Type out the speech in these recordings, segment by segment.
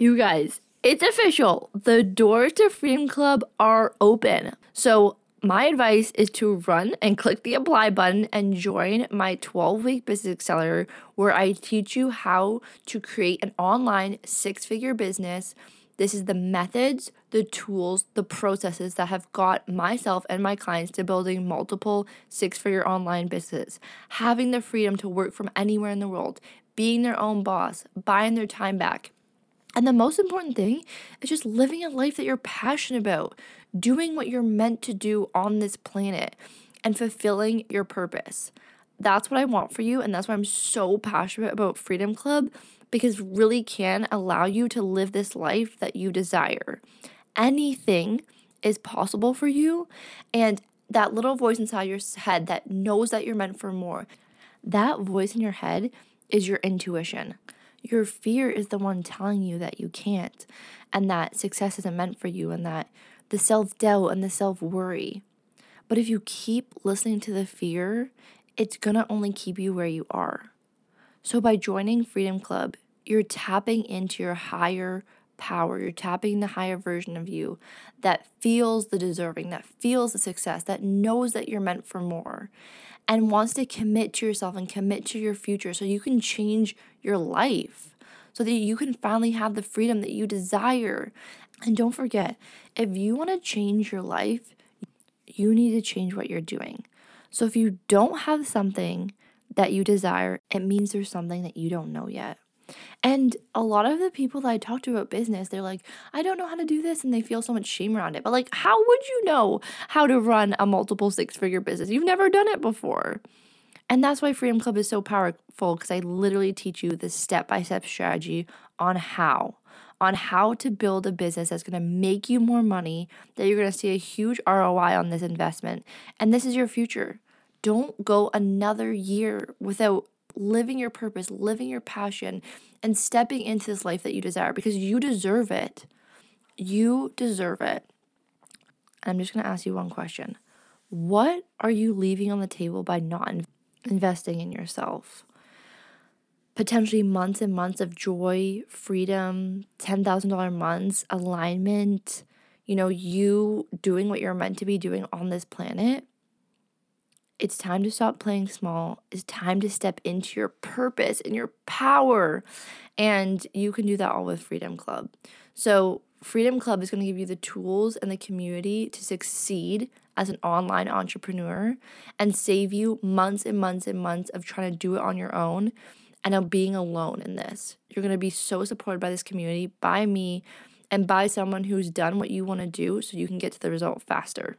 You guys, it's official. The doors to Freedom Club are open. So, my advice is to run and click the apply button and join my 12 week business accelerator where I teach you how to create an online six figure business. This is the methods, the tools, the processes that have got myself and my clients to building multiple six figure online businesses, having the freedom to work from anywhere in the world, being their own boss, buying their time back. And the most important thing is just living a life that you're passionate about, doing what you're meant to do on this planet, and fulfilling your purpose. That's what I want for you. And that's why I'm so passionate about Freedom Club because really can allow you to live this life that you desire. Anything is possible for you. And that little voice inside your head that knows that you're meant for more, that voice in your head is your intuition. Your fear is the one telling you that you can't and that success isn't meant for you and that the self doubt and the self worry. But if you keep listening to the fear, it's gonna only keep you where you are. So by joining Freedom Club, you're tapping into your higher power. You're tapping the higher version of you that feels the deserving, that feels the success, that knows that you're meant for more and wants to commit to yourself and commit to your future so you can change your life, so that you can finally have the freedom that you desire. And don't forget, if you want to change your life, you need to change what you're doing. So if you don't have something that you desire, it means there's something that you don't know yet. And a lot of the people that I talk to about business, they're like, I don't know how to do this. And they feel so much shame around it. But, like, how would you know how to run a multiple six figure business? You've never done it before. And that's why Freedom Club is so powerful because I literally teach you the step by step strategy on how. On how to build a business that's gonna make you more money, that you're gonna see a huge ROI on this investment. And this is your future. Don't go another year without living your purpose, living your passion, and stepping into this life that you desire because you deserve it. You deserve it. And I'm just going to ask you one question What are you leaving on the table by not investing in yourself? Potentially months and months of joy, freedom, $10,000 months, alignment, you know, you doing what you're meant to be doing on this planet it's time to stop playing small. It's time to step into your purpose and your power. And you can do that all with Freedom Club. So, Freedom Club is going to give you the tools and the community to succeed as an online entrepreneur and save you months and months and months of trying to do it on your own and of being alone in this. You're going to be so supported by this community, by me, and by someone who's done what you want to do so you can get to the result faster.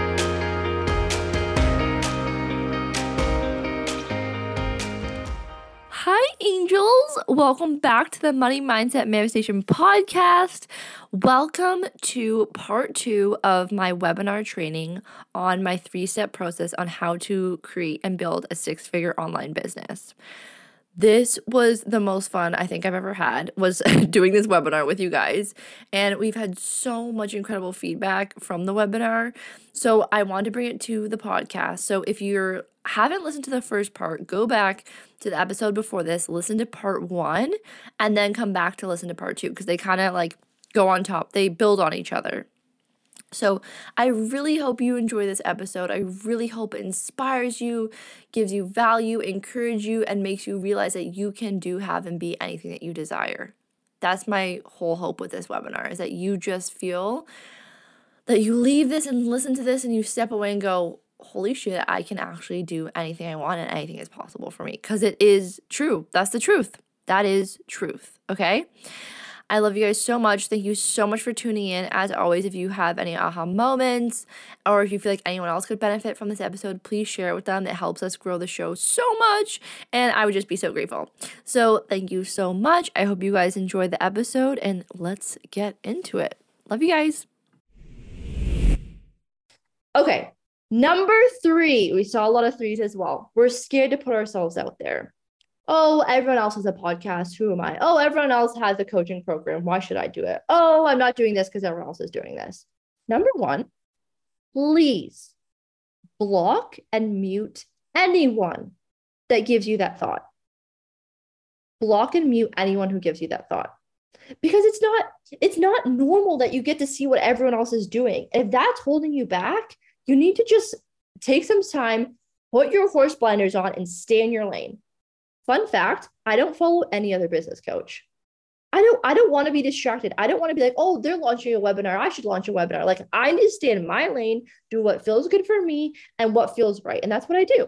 Welcome back to the Money Mindset Manifestation Podcast. Welcome to part two of my webinar training on my three step process on how to create and build a six figure online business. This was the most fun I think I've ever had was doing this webinar with you guys and we've had so much incredible feedback from the webinar. So I wanted to bring it to the podcast. So if you haven't listened to the first part, go back to the episode before this, listen to part 1 and then come back to listen to part 2 because they kind of like go on top. They build on each other. So, I really hope you enjoy this episode. I really hope it inspires you, gives you value, encourages you, and makes you realize that you can do, have, and be anything that you desire. That's my whole hope with this webinar is that you just feel that you leave this and listen to this and you step away and go, holy shit, I can actually do anything I want and anything is possible for me. Because it is true. That's the truth. That is truth. Okay. I love you guys so much. Thank you so much for tuning in. As always, if you have any aha moments or if you feel like anyone else could benefit from this episode, please share it with them. It helps us grow the show so much, and I would just be so grateful. So, thank you so much. I hope you guys enjoyed the episode, and let's get into it. Love you guys. Okay. Number three, we saw a lot of threes as well. We're scared to put ourselves out there. Oh, everyone else has a podcast. Who am I? Oh, everyone else has a coaching program. Why should I do it? Oh, I'm not doing this because everyone else is doing this. Number one, please block and mute anyone that gives you that thought. Block and mute anyone who gives you that thought. Because it's not it's not normal that you get to see what everyone else is doing. If that's holding you back, you need to just take some time, put your horse blinders on and stay in your lane. Fun fact, I don't follow any other business coach. I don't I don't want to be distracted. I don't want to be like, "Oh, they're launching a webinar. I should launch a webinar." Like I need to stay in my lane, do what feels good for me and what feels right. And that's what I do.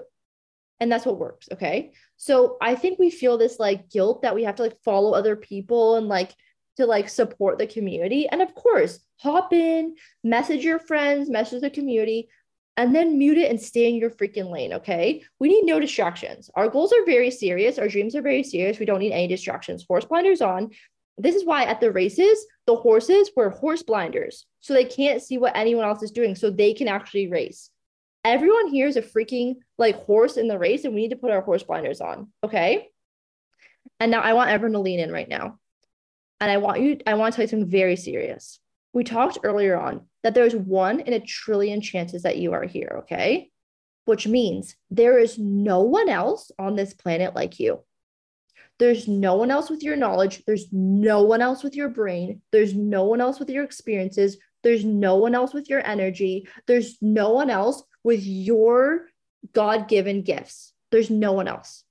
And that's what works, okay? So I think we feel this like guilt that we have to like follow other people and like to like support the community. And of course, hop in, message your friends, message the community, and then mute it and stay in your freaking lane. Okay. We need no distractions. Our goals are very serious. Our dreams are very serious. We don't need any distractions. Horse blinders on. This is why at the races, the horses wear horse blinders so they can't see what anyone else is doing so they can actually race. Everyone here is a freaking like horse in the race and we need to put our horse blinders on. Okay. And now I want everyone to lean in right now. And I want you, I want to tell you something very serious. We talked earlier on that there's one in a trillion chances that you are here, okay? Which means there is no one else on this planet like you. There's no one else with your knowledge. There's no one else with your brain. There's no one else with your experiences. There's no one else with your energy. There's no one else with your God given gifts. There's no one else.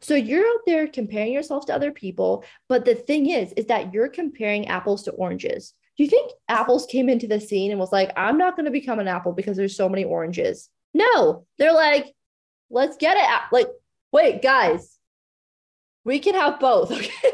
So you're out there comparing yourself to other people. But the thing is, is that you're comparing apples to oranges. Do you think apples came into the scene and was like, I'm not going to become an apple because there's so many oranges? No, they're like, let's get it. Like, wait, guys, we can have both. Okay.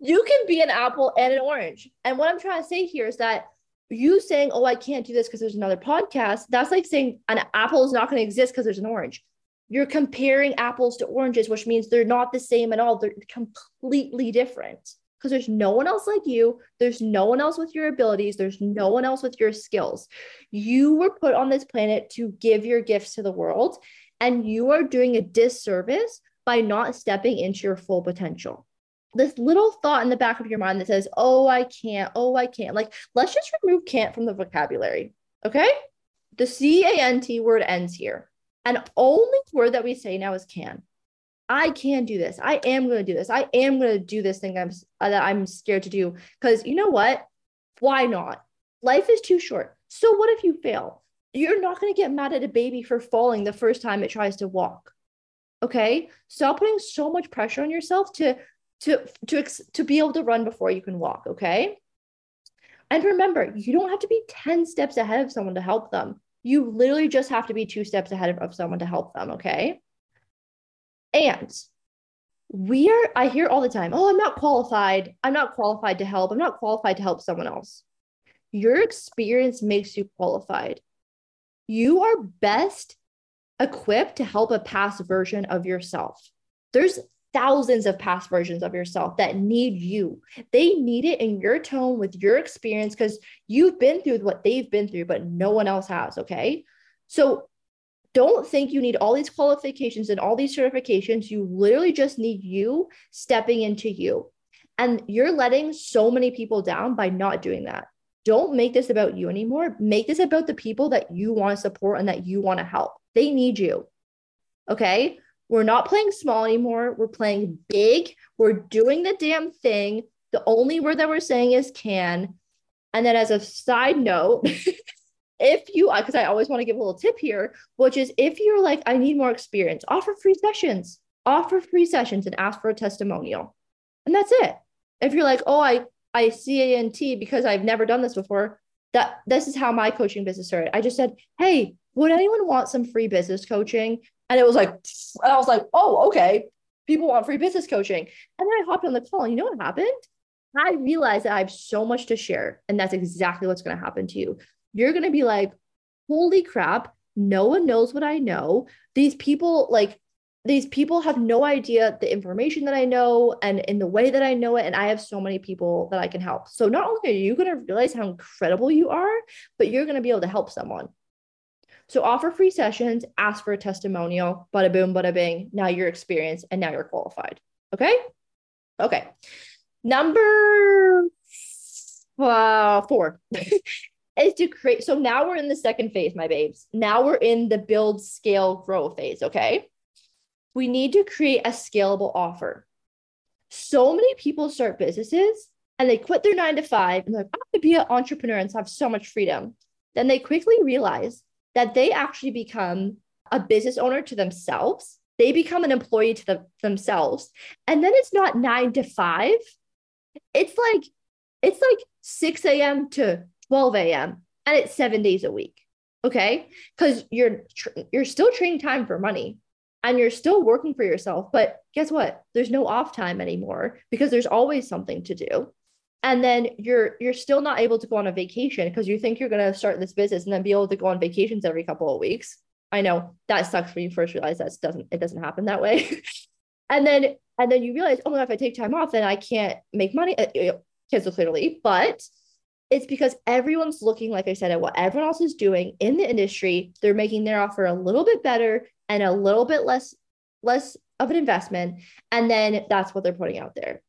you can be an apple and an orange. And what I'm trying to say here is that you saying, oh, I can't do this because there's another podcast, that's like saying an apple is not going to exist because there's an orange. You're comparing apples to oranges, which means they're not the same at all. They're completely different because there's no one else like you. There's no one else with your abilities. There's no one else with your skills. You were put on this planet to give your gifts to the world, and you are doing a disservice by not stepping into your full potential. This little thought in the back of your mind that says, Oh, I can't. Oh, I can't. Like, let's just remove can't from the vocabulary. Okay. The C A N T word ends here. And only word that we say now is can. I can do this. I am going to do this. I am going to do this thing I'm uh, that I'm scared to do because you know what? Why not? Life is too short. So what if you fail? You're not going to get mad at a baby for falling the first time it tries to walk. Okay? Stop putting so much pressure on yourself to to to to be able to run before you can walk, okay? And remember, you don't have to be 10 steps ahead of someone to help them. You literally just have to be two steps ahead of, of someone to help them, okay? And we are, I hear all the time, oh, I'm not qualified. I'm not qualified to help. I'm not qualified to help someone else. Your experience makes you qualified. You are best equipped to help a past version of yourself. There's thousands of past versions of yourself that need you. They need it in your tone with your experience because you've been through what they've been through, but no one else has. Okay. So don't think you need all these qualifications and all these certifications. You literally just need you stepping into you. And you're letting so many people down by not doing that. Don't make this about you anymore. Make this about the people that you want to support and that you want to help. They need you. Okay. We're not playing small anymore. We're playing big. We're doing the damn thing. The only word that we're saying is can. And then, as a side note, if you because i always want to give a little tip here which is if you're like i need more experience offer free sessions. Offer free sessions and ask for a testimonial. And that's it. If you're like oh i i cant because i've never done this before that this is how my coaching business started. I just said hey would anyone want some free business coaching? And it was like and i was like oh okay. People want free business coaching. And then i hopped on the call and you know what happened? I realized that I have so much to share, and that's exactly what's going to happen to you you're going to be like, holy crap, no one knows what I know. These people, like, these people have no idea the information that I know and in the way that I know it. And I have so many people that I can help. So not only are you going to realize how incredible you are, but you're going to be able to help someone. So offer free sessions, ask for a testimonial, bada boom, bada bing. Now you're experienced and now you're qualified. Okay. Okay. Number uh, four is to create. So now we're in the second phase, my babes. Now we're in the build, scale, grow phase. Okay we need to create a scalable offer. So many people start businesses and they quit their nine to five and they're like, I'm going to be an entrepreneur and have so much freedom. Then they quickly realize that they actually become a business owner to themselves. They become an employee to the, themselves. And then it's not nine to five. It's like, it's like 6 a.m. to 12 a.m. and it's seven days a week. Okay. Cause you're, you're still trading time for money and you're still working for yourself. But guess what? There's no off time anymore because there's always something to do. And then you're you're still not able to go on a vacation because you think you're gonna start this business and then be able to go on vacations every couple of weeks. I know that sucks when you first realize that doesn't it doesn't happen that way. and then and then you realize, oh my god, if I take time off, then I can't make money. Uh, cancel clearly, but it's because everyone's looking, like I said, at what everyone else is doing in the industry. They're making their offer a little bit better and a little bit less less of an investment. And then that's what they're putting out there.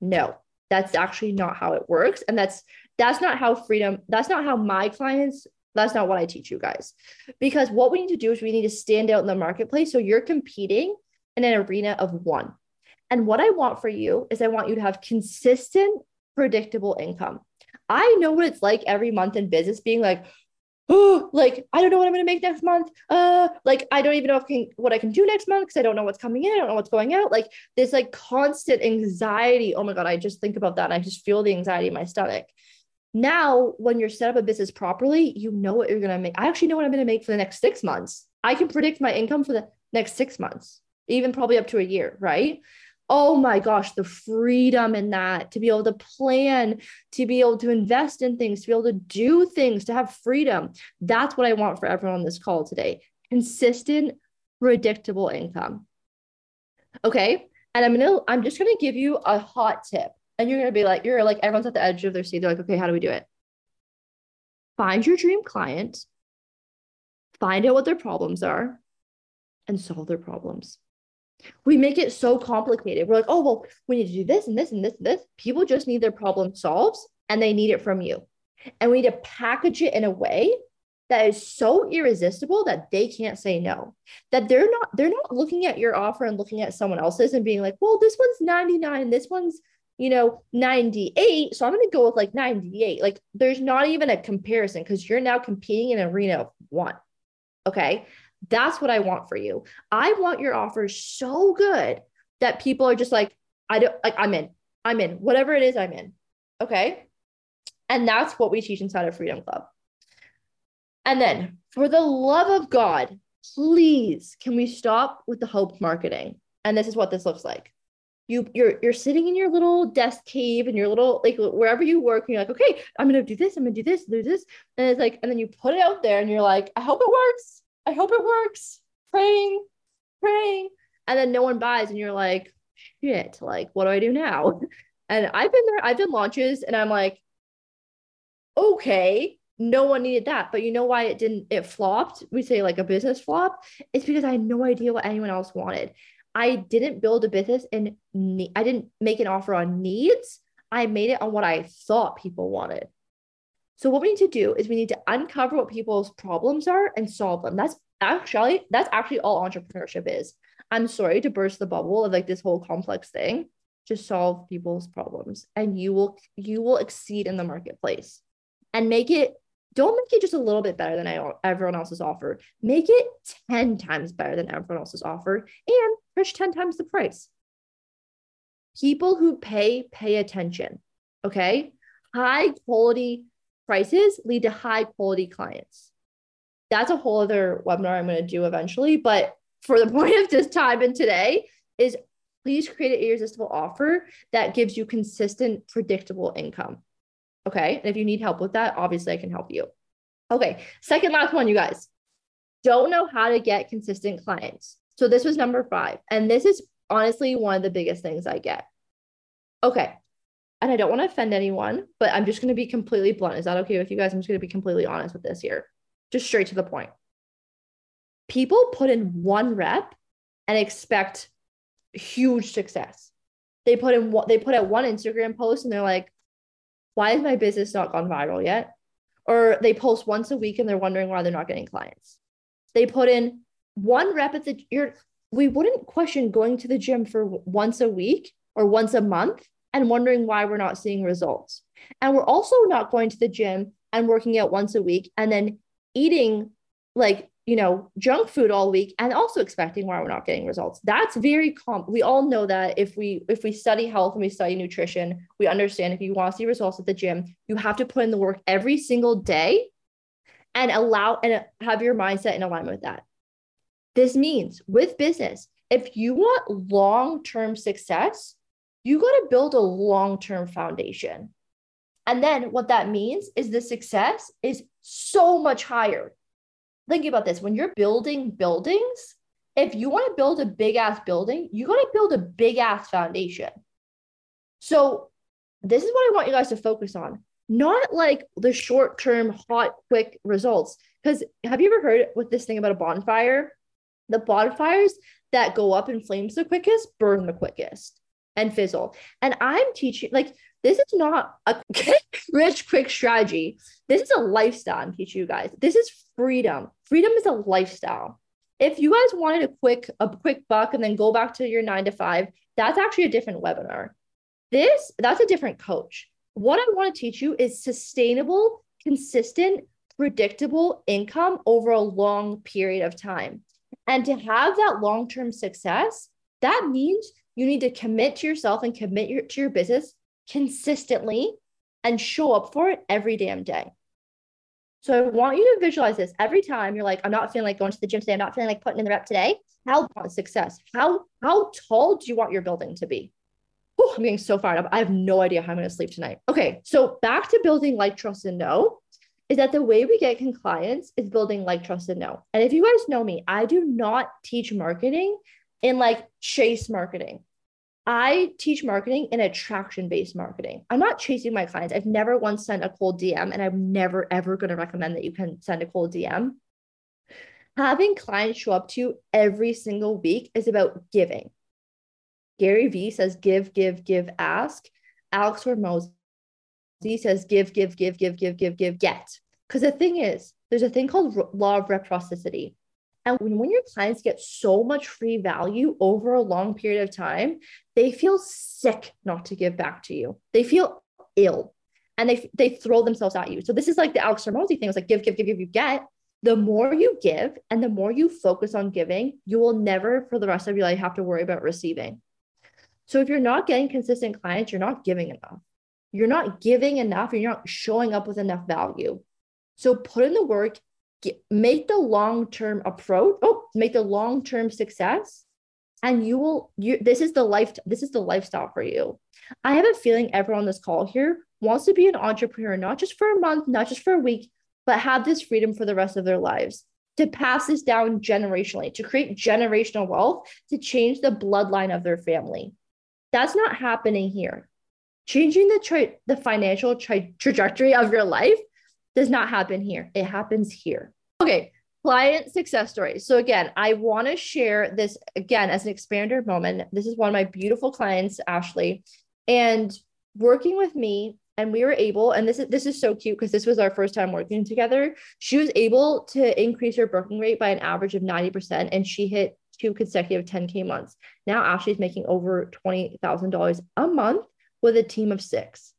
No that's actually not how it works. And that's that's not how freedom that's not how my clients that's not what i teach you guys. Because what we need to do is we need to stand out in the marketplace. So you're competing in an arena of one. And what i want for you is i want you to have consistent predictable income i know what it's like every month in business being like oh, like I don't know what I'm to make next month. Uh, like I don't even know if can, what I can do next month because I don't know what's coming in. I don't know what's going out. Like this like constant anxiety. Oh my god, I just think about that and I just feel the anxiety in my stomach. Now, when you're set up a business properly, you know what you're to make. I actually know what I'm to make for the next six months. I can predict my income for the next six months, even probably up to a year, right? Oh my gosh, the freedom in that to be able to plan, to be able to invest in things, to be able to do things, to have freedom. That's what I want for everyone on this call today consistent, predictable income. Okay. And I'm gonna, I'm just gonna give you a hot tip. And you're gonna be like, you're like, everyone's at the edge of their seat. They're like, okay, how do we do it? Find your dream client, find out what their problems are, and solve their problems. We make it so complicated. We're like, oh, well, we need to do this and this and this and this. People just need their problem solved and they need it from you. And we need to package it in a way that is so irresistible that they can't say no. That they're not they're not looking at your offer and looking at someone else's and being like, well, this one's 99, this one's, you know, 98. So I'm going to go with like 98. Like there's not even a comparison because you're now competing in an arena of one. Okay. That's what I want for you. I want your offer so good that people are just like, I don't like, I'm in, I'm in, whatever it is, I'm in. Okay. And that's what we teach inside of Freedom Club. And then, for the love of God, please, can we stop with the hope marketing? And this is what this looks like. You you're you're sitting in your little desk cave and your little like wherever you work, and you're like, okay, I'm gonna do this, I'm gonna do this, do this, and it's like, and then you put it out there, and you're like, I hope it works. I hope it works. Praying, praying. And then no one buys, and you're like, shit, like, what do I do now? And I've been there, I've done launches, and I'm like, okay, no one needed that. But you know why it didn't, it flopped? We say like a business flop. It's because I had no idea what anyone else wanted. I didn't build a business and ne- I didn't make an offer on needs. I made it on what I thought people wanted. So what we need to do is we need to uncover what people's problems are and solve them. That's actually that's actually all entrepreneurship is. I'm sorry to burst the bubble of like this whole complex thing. Just solve people's problems and you will you will exceed in the marketplace. And make it don't make it just a little bit better than everyone else's offer. Make it 10 times better than everyone else's offer and push 10 times the price. People who pay pay attention. Okay? High quality prices lead to high quality clients. That's a whole other webinar I'm going to do eventually. But for the point of this time and today, is please create an irresistible offer that gives you consistent, predictable income. Okay. And if you need help with that, obviously I can help you. Okay. Second last one, you guys. Don't know how to get consistent clients. So this was number five. And this is honestly one of the biggest things I get. Okay. And I don't want to offend anyone, but I'm just going to be completely blunt. Is that okay with you guys? I'm just going to be completely honest with this here. Just straight to the point. People put in one rep and expect huge success. They put in what they put out one Instagram post and they're like, why has my business not gone viral yet? Or they post once a week and they're wondering why they're not getting clients. They put in one rep at the you're we wouldn't question going to the gym for once a week or once a month and wondering why we're not seeing results. And we're also not going to the gym and working out once a week and then eating like you know junk food all week and also expecting why we're not getting results that's very common we all know that if we if we study health and we study nutrition we understand if you want to see results at the gym you have to put in the work every single day and allow and have your mindset in alignment with that this means with business if you want long-term success you got to build a long-term foundation and then what that means is the success is so much higher think about this when you're building buildings, if you want to build a big ass building, you got to build a big ass foundation. So, this is what I want you guys to focus on, not like the short term, hot, quick results. Because have you ever heard with this thing about a bonfire? The bonfires that go up in flames the quickest burn the quickest and fizzle. And I'm teaching, like, this is not a rich, quick strategy. This is a lifestyle I'm teaching you guys. This is freedom. Freedom is a lifestyle. If you guys wanted a quick, a quick buck and then go back to your nine to five, that's actually a different webinar. This, that's a different coach. What I want to teach you is sustainable, consistent, predictable income over a long period of time. And to have that long term success, that means you need to commit to yourself and commit your, to your business consistently and show up for it every damn day. So I want you to visualize this every time you're like, I'm not feeling like going to the gym today. I'm not feeling like putting in the rep today. How about success? How how tall do you want your building to be? Whew, I'm getting so fired up. I have no idea how I'm going to sleep tonight. Okay, so back to building like, trust, and know is that the way we get clients is building like, trust, and know. And if you guys know me, I do not teach marketing in like chase marketing. I teach marketing in attraction based marketing. I'm not chasing my clients. I've never once sent a cold DM, and I'm never ever going to recommend that you can send a cold DM. Having clients show up to you every single week is about giving. Gary Vee says, give, give, give, ask. Alex Hormozi says, give, give, give, give, give, give, give, get. Because the thing is, there's a thing called law of reciprocity. And when, when your clients get so much free value over a long period of time, they feel sick not to give back to you. They feel ill and they, they throw themselves at you. So this is like the Alex Hormozi thing. It's like give, give, give, give, you get. The more you give and the more you focus on giving, you will never for the rest of your life have to worry about receiving. So if you're not getting consistent clients, you're not giving enough. You're not giving enough. And you're not showing up with enough value. So put in the work, get, make the long-term approach oh make the long-term success and you will you this is the life this is the lifestyle for you. I have a feeling everyone on this call here wants to be an entrepreneur not just for a month not just for a week but have this freedom for the rest of their lives. To pass this down generationally to create generational wealth to change the bloodline of their family. That's not happening here. Changing the tra- the financial tra- trajectory of your life does not happen here. It happens here. Okay, client success stories. So again, I want to share this again as an expander moment. This is one of my beautiful clients, Ashley, and working with me and we were able and this is this is so cute because this was our first time working together she was able to increase her booking rate by an average of 90% and she hit two consecutive 10k months now ashley's making over $20000 a month with a team of six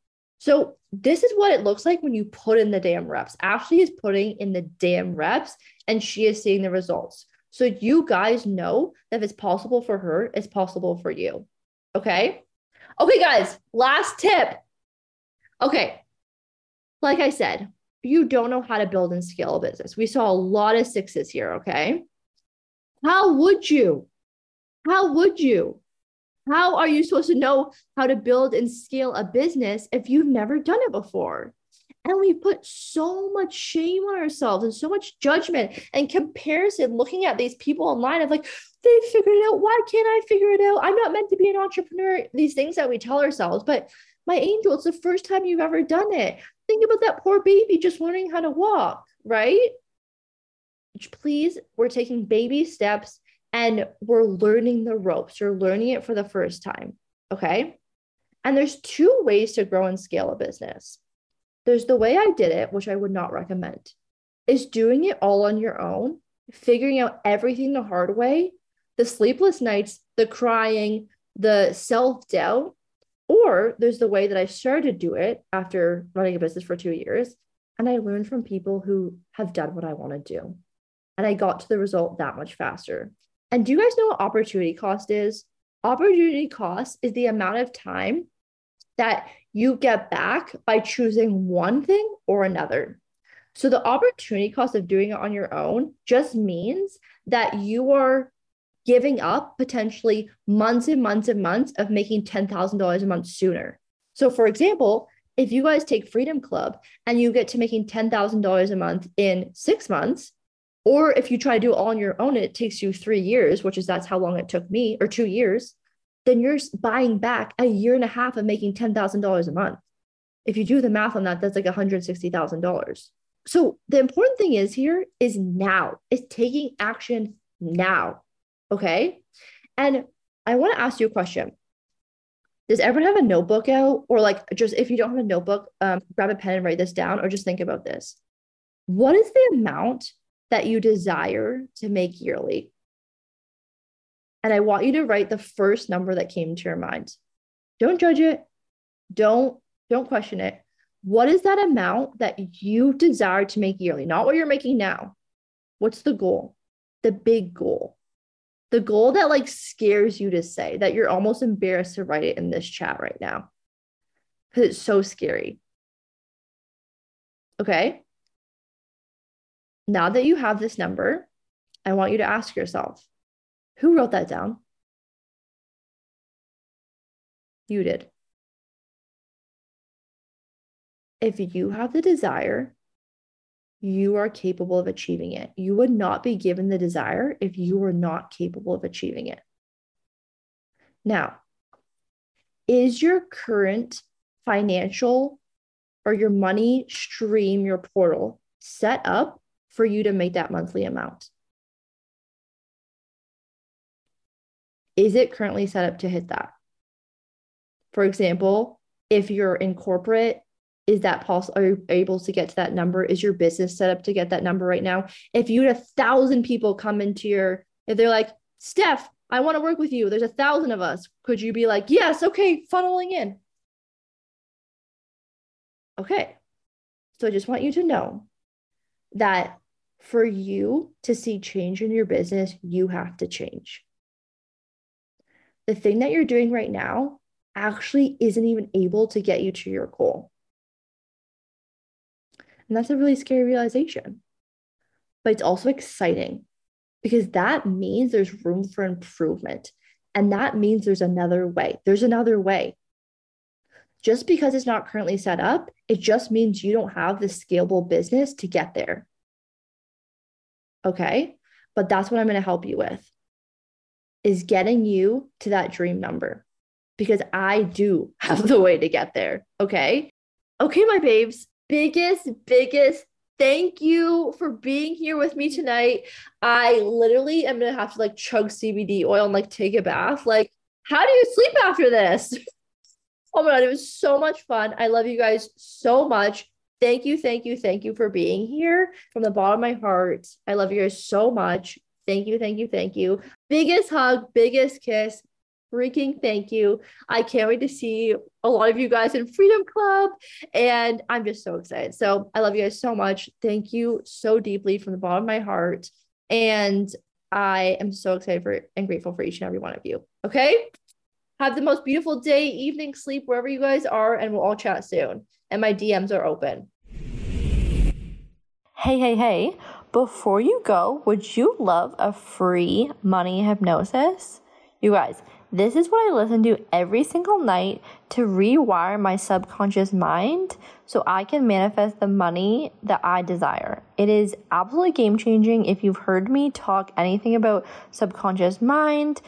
so this is what it looks like when you put in the damn reps. Ashley is putting in the damn reps and she is seeing the results. So you guys know that if it's possible for her, it's possible for you. Okay. Okay, guys, last tip. Okay. Like I said, you don't know how to build and scale a business. We saw a lot of sixes here. Okay. How would you? How would you? How are you supposed to know how to build and scale a business if you've never done it before? And we put so much shame on ourselves and so much judgment and comparison looking at these people online of like, they figured it out. Why can't I figure it out? I'm not meant to be an entrepreneur. These things that we tell ourselves. But my angel, it's the first time you've ever done it. Think about that poor baby just learning how to walk, right? Please, we're taking baby steps and we're learning the ropes. You're learning it for the first time. Okay. And there's two ways to grow and scale a business. There's the way I did it, which I would not recommend, is doing it all on your own, figuring out everything the hard way, the sleepless nights, the crying, the self doubt. Or there's the way that I started to do it after running a business for two years. And I learned from people who have done what I want to do. And I got to the result that much faster. And do you guys know what opportunity cost is? Opportunity cost is the amount of time that you get back by choosing one thing or another. So the opportunity cost of doing it on your own just means that you are giving up potentially months and months and months of making $10,000 a month sooner. So for example, if you guys take Freedom Club and you get to making $10,000 a month in 6 months, or if you try to do it all on your own it takes you 3 years, which is that's how long it took me or 2 years, then you're buying back a year and a half of making $10,000 a month. If you do the math on that, that's like $160,000. So the important thing is here is now, is taking action now. Okay. And I want to ask you a question. Does everyone have a notebook out? Or like just if you don't have a notebook, um, grab a pen and write this down or just think about this. What is the amount that you desire to make yearly? And I want you to write the first number that came to your mind. Don't judge it. Don't don't question it. What is that amount that you desire to make yearly? Not what you're making now. What's the goal? The big goal. The goal that like scares you to say that you're almost embarrassed to write it in this chat right now. Cuz it's so scary. Okay? Now that you have this number, I want you to ask yourself, who wrote that down? You did. If you have the desire, you are capable of achieving it. You would not be given the desire if you were not capable of achieving it. Now, is your current financial or your money stream, your portal set up for you to make that monthly amount? is it currently set up to hit that? For example, if you're in corporate, is that possible? Are you able to get to that number? Is your business set up to get that number right now? If you had a thousand people come into your, if they're like, Steph, I want to work with you. There's a thousand of us. Could you be like, yes, okay, funneling in? Okay. So I just want you to know that for you to see change in your business, you have to change the thing that you're doing right now actually isn't even able to get you to your goal. And that's a really scary realization. But it's also exciting because that means there's room for improvement. And that means there's another way. There's another way. Just because it's not currently set up, it just means you don't have the scalable business to get there. Okay. But that's what I'm going to help you with is getting you to that dream number because I do have the way to get there. Okay. Okay, my babes, biggest, biggest thank you for being here with me tonight. I literally am going to have to like chug CBD oil and like take a bath. Like, how do you sleep after this? oh my God, it was so much fun. I love you guys so much. Thank you, thank you, thank you for being here from the bottom of my heart. I love you guys so much. Thank you, thank you, thank you. Biggest hug, biggest kiss. Freaking thank you. I can't wait to see a lot of you guys in Freedom Club. And I'm just so excited. So I love you guys so much. Thank you so deeply from the bottom of my heart. And I am so excited for and grateful for each and every one of you. Okay. Have the most beautiful day, evening, sleep, wherever you guys are, and we'll all chat soon. And my DMs are open. Hey, hey, hey. Before you go, would you love a free money hypnosis? You guys, This is what I listen to every single night to rewire my subconscious mind so I can manifest the money that I desire. It is absolutely game changing. If you've heard me talk anything about subconscious mind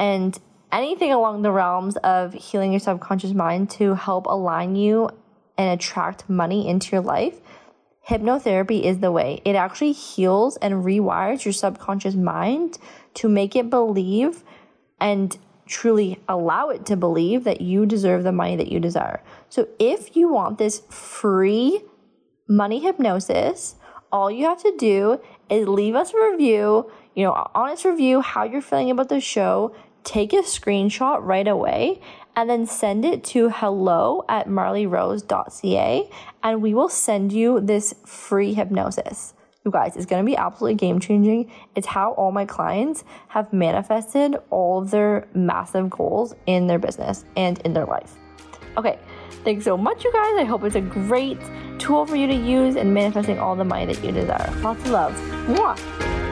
and anything along the realms of healing your subconscious mind to help align you and attract money into your life, hypnotherapy is the way. It actually heals and rewires your subconscious mind to make it believe and truly allow it to believe that you deserve the money that you desire. So if you want this free money hypnosis, all you have to do is leave us a review, you know, honest review, how you're feeling about the show, take a screenshot right away, and then send it to hello at marleyrose.ca, and we will send you this free hypnosis. You guys, it's going to be absolutely game changing. It's how all my clients have manifested all of their massive goals in their business and in their life. Okay, thanks so much, you guys. I hope it's a great tool for you to use in manifesting all the money that you desire. Lots of love. Mwah.